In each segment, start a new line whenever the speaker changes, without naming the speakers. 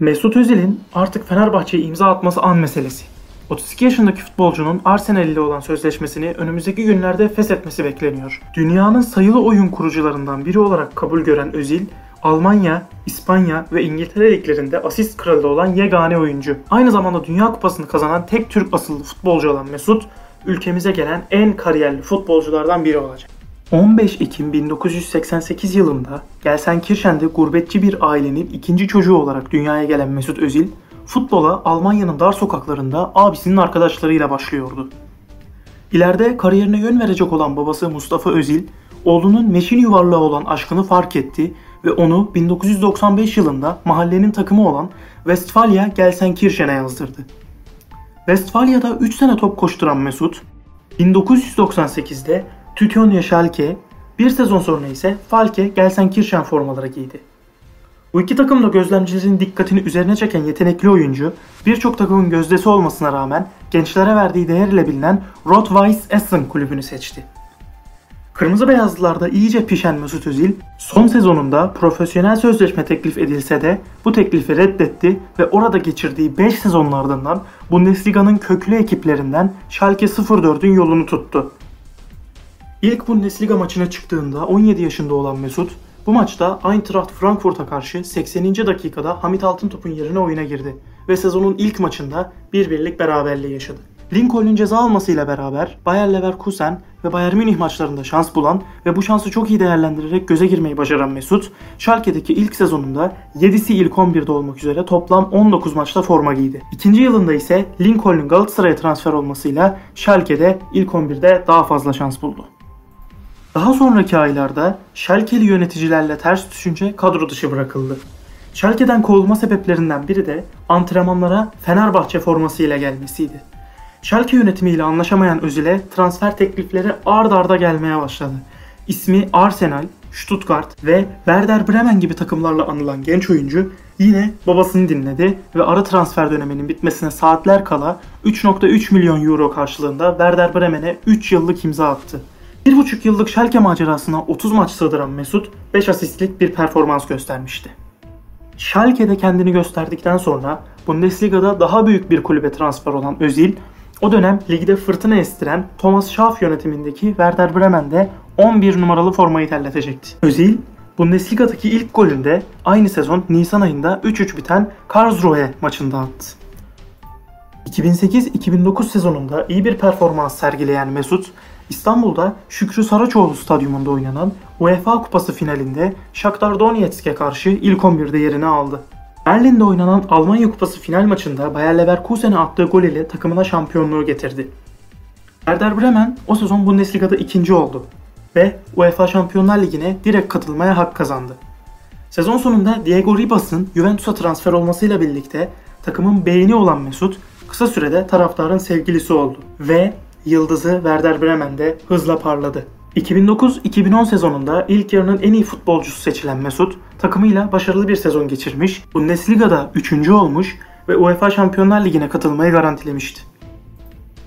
Mesut Özil'in artık Fenerbahçe'ye imza atması an meselesi. 32 yaşındaki futbolcunun Arsenal ile olan sözleşmesini önümüzdeki günlerde feshetmesi bekleniyor. Dünyanın sayılı oyun kurucularından biri olarak kabul gören Özil, Almanya, İspanya ve İngiltere liglerinde asist kralı olan yegane oyuncu. Aynı zamanda Dünya Kupası'nı kazanan tek Türk asıllı futbolcu olan Mesut, ülkemize gelen en kariyerli futbolculardan biri olacak. 15 Ekim 1988 yılında Gelsenkirchen'de gurbetçi bir ailenin ikinci çocuğu olarak dünyaya gelen Mesut Özil, futbola Almanya'nın dar sokaklarında abisinin arkadaşlarıyla başlıyordu. İleride kariyerine yön verecek olan babası Mustafa Özil, oğlunun meşin yuvarlağı olan aşkını fark etti ve onu 1995 yılında mahallenin takımı olan Westfalia Gelsenkirchen'e yazdırdı. Westfalia'da 3 sene top koşturan Mesut, 1998'de Tütyonya Schalke, bir sezon sonra ise Falke Gelsenkirchen formaları giydi. Bu iki takım da gözlemcilerin dikkatini üzerine çeken yetenekli oyuncu, birçok takımın gözdesi olmasına rağmen gençlere verdiği değer ile bilinen Rot-Weiss Essen kulübünü seçti. Kırmızı beyazlılarda iyice pişen Mesut Özil, son sezonunda profesyonel sözleşme teklif edilse de bu teklifi reddetti ve orada geçirdiği 5 sezonun ardından Bundesliga'nın köklü ekiplerinden Schalke 04'ün yolunu tuttu. İlk Bundesliga maçına çıktığında 17 yaşında olan Mesut, bu maçta Eintracht Frankfurt'a karşı 80. dakikada Hamit Altıntop'un yerine oyuna girdi ve sezonun ilk maçında bir birlik beraberliği yaşadı. Lincoln'un ceza almasıyla beraber Bayer Leverkusen ve Bayern Münih maçlarında şans bulan ve bu şansı çok iyi değerlendirerek göze girmeyi başaran Mesut, Schalke'deki ilk sezonunda 7'si ilk 11'de olmak üzere toplam 19 maçta forma giydi. İkinci yılında ise Lincoln'un Galatasaray'a transfer olmasıyla Schalke'de ilk 11'de daha fazla şans buldu. Daha sonraki aylarda Schalke'li yöneticilerle ters düşünce kadro dışı bırakıldı. Schalke'den kovulma sebeplerinden biri de antrenmanlara Fenerbahçe formasıyla gelmesiydi. Schalke yönetimiyle anlaşamayan Özil'e transfer teklifleri ard arda gelmeye başladı. İsmi Arsenal, Stuttgart ve Werder Bremen gibi takımlarla anılan genç oyuncu yine babasını dinledi ve ara transfer döneminin bitmesine saatler kala 3.3 milyon euro karşılığında Werder Bremen'e 3 yıllık imza attı. 1,5 yıllık Schalke macerasına 30 maç sığdıran Mesut 5 asistlik bir performans göstermişti. Schalke'de kendini gösterdikten sonra Bundesliga'da daha büyük bir kulübe transfer olan Özil, o dönem ligde fırtına estiren Thomas Schaaf yönetimindeki Werder Bremen'de 11 numaralı formayı terletecekti. Özil, Bundesliga'daki ilk golünde aynı sezon Nisan ayında 3-3 biten Karlsruhe maçında attı. 2008-2009 sezonunda iyi bir performans sergileyen Mesut, İstanbul'da Şükrü Saraçoğlu stadyumunda oynanan UEFA Kupası finalinde Shakhtar Donetsk'e karşı ilk 11'de yerini aldı. Berlin'de oynanan Almanya Kupası final maçında Bayer Leverkusen'e attığı gol ile takımına şampiyonluğu getirdi. Werder Bremen o sezon Bundesliga'da ikinci oldu ve UEFA Şampiyonlar Ligi'ne direkt katılmaya hak kazandı. Sezon sonunda Diego Ribas'ın Juventus'a transfer olmasıyla birlikte takımın beğeni olan Mesut kısa sürede taraftarın sevgilisi oldu ve yıldızı Werder Bremen'de hızla parladı. 2009-2010 sezonunda ilk yarının en iyi futbolcusu seçilen Mesut, takımıyla başarılı bir sezon geçirmiş, Bundesliga'da 3. olmuş ve UEFA Şampiyonlar Ligi'ne katılmayı garantilemişti.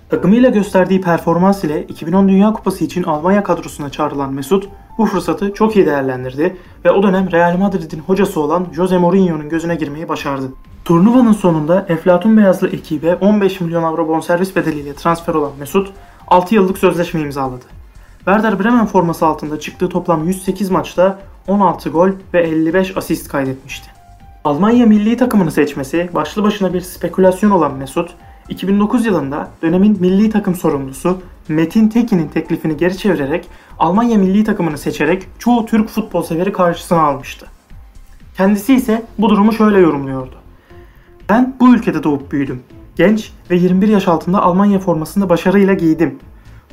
Takımıyla gösterdiği performans ile 2010 Dünya Kupası için Almanya kadrosuna çağrılan Mesut bu fırsatı çok iyi değerlendirdi ve o dönem Real Madrid'in hocası olan Jose Mourinho'nun gözüne girmeyi başardı. Turnuvanın sonunda Eflatun Beyazlı ekibe 15 milyon avro bonservis bedeliyle transfer olan Mesut 6 yıllık sözleşme imzaladı. Werder Bremen forması altında çıktığı toplam 108 maçta 16 gol ve 55 asist kaydetmişti. Almanya milli takımını seçmesi başlı başına bir spekülasyon olan Mesut, 2009 yılında dönemin milli takım sorumlusu Metin Tekin'in teklifini geri çevirerek Almanya milli takımını seçerek çoğu Türk futbol severi karşısına almıştı. Kendisi ise bu durumu şöyle yorumluyordu. Ben bu ülkede doğup büyüdüm. Genç ve 21 yaş altında Almanya formasını başarıyla giydim.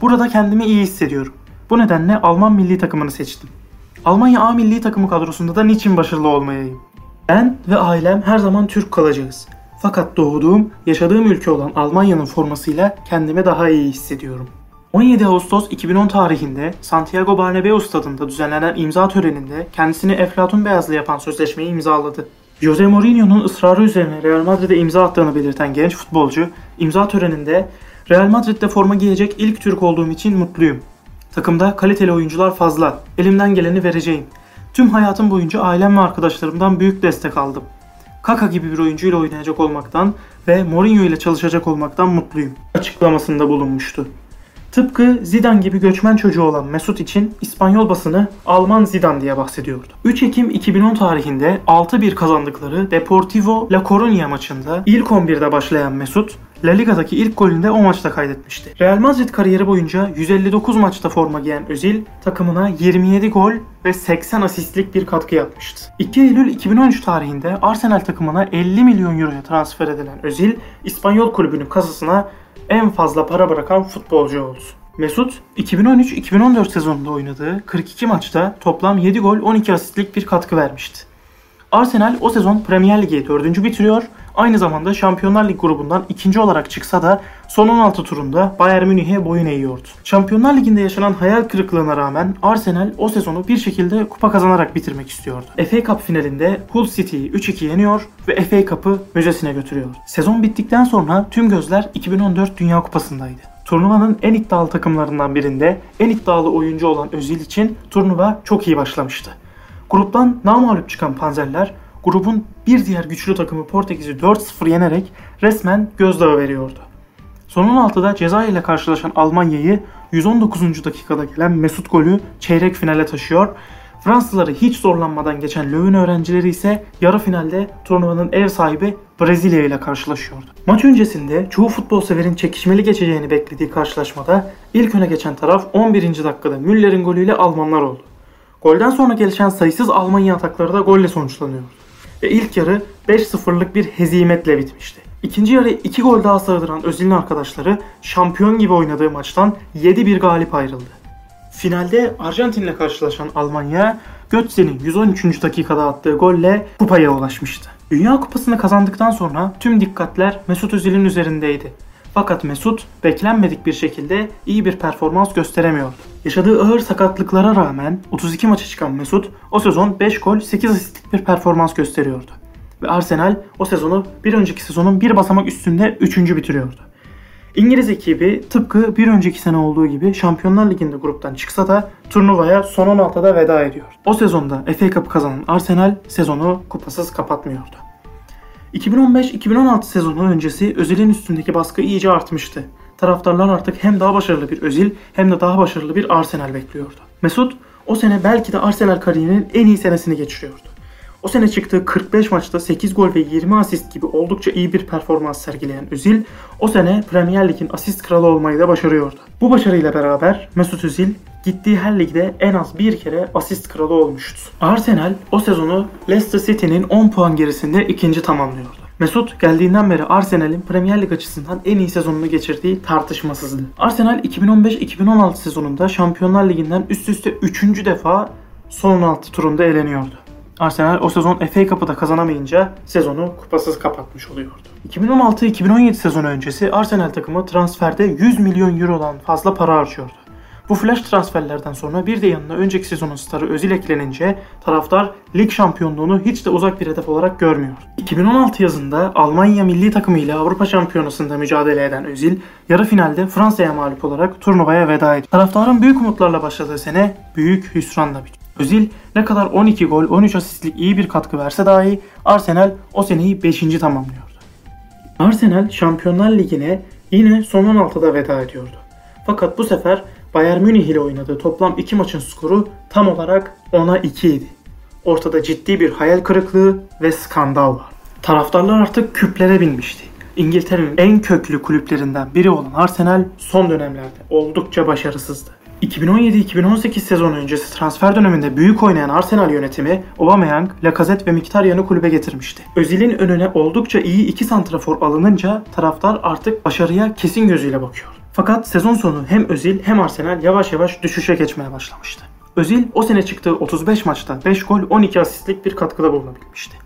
Burada kendimi iyi hissediyorum. Bu nedenle Alman milli takımını seçtim. Almanya A milli takımı kadrosunda da niçin başarılı olmayayım? Ben ve ailem her zaman Türk kalacağız. Fakat doğduğum, yaşadığım ülke olan Almanya'nın formasıyla kendimi daha iyi hissediyorum. 17 Ağustos 2010 tarihinde Santiago Bernabeu stadında düzenlenen imza töreninde kendisini Eflatun Beyazlı yapan sözleşmeyi imzaladı. Jose Mourinho'nun ısrarı üzerine Real Madrid'e imza attığını belirten genç futbolcu, imza töreninde Real Madrid'de forma giyecek ilk Türk olduğum için mutluyum. Takımda kaliteli oyuncular fazla. Elimden geleni vereceğim. Tüm hayatım boyunca ailem ve arkadaşlarımdan büyük destek aldım. Kaka gibi bir oyuncuyla oynayacak olmaktan ve Mourinho ile çalışacak olmaktan mutluyum açıklamasında bulunmuştu. Tıpkı Zidane gibi göçmen çocuğu olan Mesut için İspanyol basını Alman Zidane diye bahsediyordu. 3 Ekim 2010 tarihinde 6-1 kazandıkları Deportivo La Coruña maçında ilk 11'de başlayan Mesut, La Liga'daki ilk golünü de o maçta kaydetmişti. Real Madrid kariyeri boyunca 159 maçta forma giyen Özil takımına 27 gol ve 80 asistlik bir katkı yapmıştı. 2 Eylül 2013 tarihinde Arsenal takımına 50 milyon euroya transfer edilen Özil, İspanyol kulübünün kasasına en fazla para bırakan futbolcu oldu. Mesut 2013-2014 sezonunda oynadığı 42 maçta toplam 7 gol 12 asistlik bir katkı vermişti. Arsenal o sezon Premier Lig'i 4. bitiriyor. Aynı zamanda Şampiyonlar Lig grubundan ikinci olarak çıksa da son 16 turunda Bayern Münih'e boyun eğiyordu. Şampiyonlar Ligi'nde yaşanan hayal kırıklığına rağmen Arsenal o sezonu bir şekilde kupa kazanarak bitirmek istiyordu. FA Cup finalinde Hull City'yi 3-2 yeniyor ve FA Cup'ı müzesine götürüyor. Sezon bittikten sonra tüm gözler 2014 Dünya Kupası'ndaydı. Turnuvanın en iddialı takımlarından birinde en iddialı oyuncu olan Özil için turnuva çok iyi başlamıştı. Gruptan namağlup çıkan Panzerler grubun bir diğer güçlü takımı Portekiz'i 4-0 yenerek resmen gözdağı veriyordu. Son 16'da Cezayir ile karşılaşan Almanya'yı 119. dakikada gelen Mesut golü çeyrek finale taşıyor. Fransızları hiç zorlanmadan geçen Löwen öğrencileri ise yarı finalde turnuvanın ev sahibi Brezilya ile karşılaşıyordu. Maç öncesinde çoğu futbol severin çekişmeli geçeceğini beklediği karşılaşmada ilk öne geçen taraf 11. dakikada Müller'in golüyle Almanlar oldu. Golden sonra gelişen sayısız Almanya atakları da golle sonuçlanıyordu. Ve ilk yarı 5-0'lık bir hezimetle bitmişti. İkinci yarı 2 gol daha sığdıran Özil'in arkadaşları şampiyon gibi oynadığı maçtan 7-1 galip ayrıldı. Finalde Arjantin'le karşılaşan Almanya, Götze'nin 113. dakikada attığı golle kupaya ulaşmıştı. Dünya Kupası'nı kazandıktan sonra tüm dikkatler Mesut Özil'in üzerindeydi. Fakat Mesut beklenmedik bir şekilde iyi bir performans gösteremiyordu. Yaşadığı ağır sakatlıklara rağmen 32 maça çıkan Mesut o sezon 5 gol 8 asistlik bir performans gösteriyordu. Ve Arsenal o sezonu bir önceki sezonun bir basamak üstünde 3. bitiriyordu. İngiliz ekibi tıpkı bir önceki sene olduğu gibi Şampiyonlar Ligi'nde gruptan çıksa da turnuvaya son 16'da veda ediyor. O sezonda FA Cup kazanan Arsenal sezonu kupasız kapatmıyordu. 2015-2016 sezonu öncesi Özil'in üstündeki baskı iyice artmıştı. Taraftarlar artık hem daha başarılı bir Özil hem de daha başarılı bir Arsenal bekliyordu. Mesut o sene belki de Arsenal kariyerinin en iyi senesini geçiriyordu. O sene çıktığı 45 maçta 8 gol ve 20 asist gibi oldukça iyi bir performans sergileyen Özil, o sene Premier Lig'in asist kralı olmayı da başarıyordu. Bu başarıyla beraber Mesut Özil gittiği her ligde en az bir kere asist kralı olmuştu. Arsenal o sezonu Leicester City'nin 10 puan gerisinde ikinci tamamlıyordu. Mesut geldiğinden beri Arsenal'in Premier Lig açısından en iyi sezonunu geçirdiği tartışmasızdı. Arsenal 2015-2016 sezonunda Şampiyonlar Ligi'nden üst üste 3. defa son 16 turunda eleniyordu. Arsenal o sezon FA Cup'ı kazanamayınca sezonu kupasız kapatmış oluyordu. 2016-2017 sezonu öncesi Arsenal takımı transferde 100 milyon eurodan fazla para harcıyordu. Bu flash transferlerden sonra bir de yanına önceki sezonun starı Özil eklenince taraftar lig şampiyonluğunu hiç de uzak bir hedef olarak görmüyor. 2016 yazında Almanya milli takımı ile Avrupa Şampiyonası'nda mücadele eden Özil, yarı finalde Fransa'ya mağlup olarak turnuvaya veda etti. Taraftarın büyük umutlarla başladığı sene büyük hüsranla bitti. Özil ne kadar 12 gol 13 asistlik iyi bir katkı verse dahi Arsenal o seneyi 5. tamamlıyordu. Arsenal Şampiyonlar Ligi'ne yine son 16'da veda ediyordu. Fakat bu sefer Bayern Münih ile oynadığı toplam 2 maçın skoru tam olarak 10'a 2 idi. Ortada ciddi bir hayal kırıklığı ve skandal var. Taraftarlar artık küplere binmişti. İngiltere'nin en köklü kulüplerinden biri olan Arsenal son dönemlerde oldukça başarısızdı. 2017-2018 sezonu öncesi transfer döneminde büyük oynayan Arsenal yönetimi Aubameyang, Lacazette ve Mkhitaryan'ı kulübe getirmişti. Özil'in önüne oldukça iyi iki santrafor alınınca taraftar artık başarıya kesin gözüyle bakıyor. Fakat sezon sonu hem Özil hem Arsenal yavaş yavaş düşüşe geçmeye başlamıştı. Özil o sene çıktığı 35 maçta 5 gol 12 asistlik bir katkıda bulunabilmişti.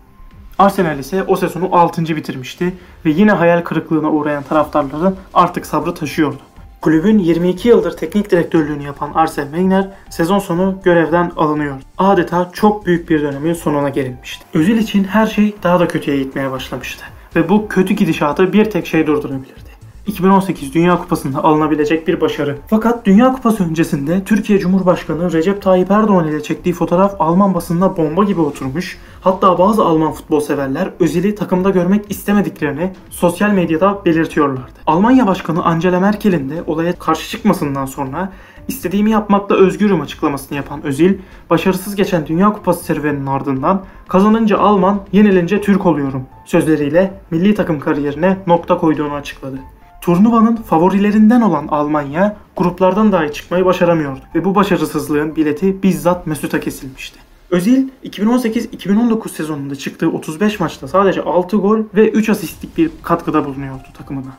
Arsenal ise o sezonu 6. bitirmişti ve yine hayal kırıklığına uğrayan taraftarların artık sabrı taşıyordu. Kulübün 22 yıldır teknik direktörlüğünü yapan Arsene Wenger sezon sonu görevden alınıyor. Adeta çok büyük bir dönemin sonuna gelinmişti. Özil için her şey daha da kötüye gitmeye başlamıştı. Ve bu kötü gidişatı bir tek şey durdurabilirdi. 2018 Dünya Kupası'nda alınabilecek bir başarı. Fakat Dünya Kupası öncesinde Türkiye Cumhurbaşkanı Recep Tayyip Erdoğan ile çektiği fotoğraf Alman basınına bomba gibi oturmuş. Hatta bazı Alman futbol severler Özil'i takımda görmek istemediklerini sosyal medyada belirtiyorlardı. Almanya Başkanı Angela Merkel'in de olaya karşı çıkmasından sonra istediğimi yapmakta özgürüm açıklamasını yapan Özil, başarısız geçen Dünya Kupası serüveninin ardından kazanınca Alman, yenilince Türk oluyorum sözleriyle milli takım kariyerine nokta koyduğunu açıkladı. Turnuvanın favorilerinden olan Almanya gruplardan dahi çıkmayı başaramıyordu ve bu başarısızlığın bileti bizzat Mesut'a kesilmişti. Özil 2018-2019 sezonunda çıktığı 35 maçta sadece 6 gol ve 3 asistlik bir katkıda bulunuyordu takımına.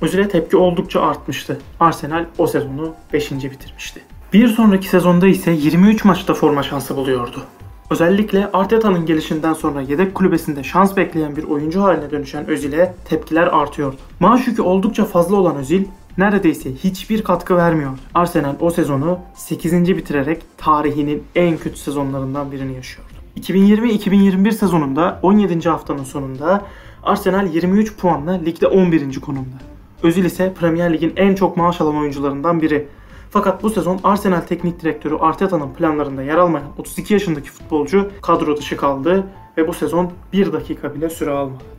Özil'e tepki oldukça artmıştı. Arsenal o sezonu 5. bitirmişti. Bir sonraki sezonda ise 23 maçta forma şansı buluyordu. Özellikle Arteta'nın gelişinden sonra yedek kulübesinde şans bekleyen bir oyuncu haline dönüşen Özil'e tepkiler artıyordu. Maaş yükü oldukça fazla olan Özil neredeyse hiçbir katkı vermiyordu. Arsenal o sezonu 8. bitirerek tarihinin en kötü sezonlarından birini yaşıyordu. 2020-2021 sezonunda 17. haftanın sonunda Arsenal 23 puanla ligde 11. konumda. Özil ise Premier Lig'in en çok maaş alan oyuncularından biri. Fakat bu sezon Arsenal teknik direktörü Arteta'nın planlarında yer almayan 32 yaşındaki futbolcu kadro dışı kaldı ve bu sezon 1 dakika bile süre almadı.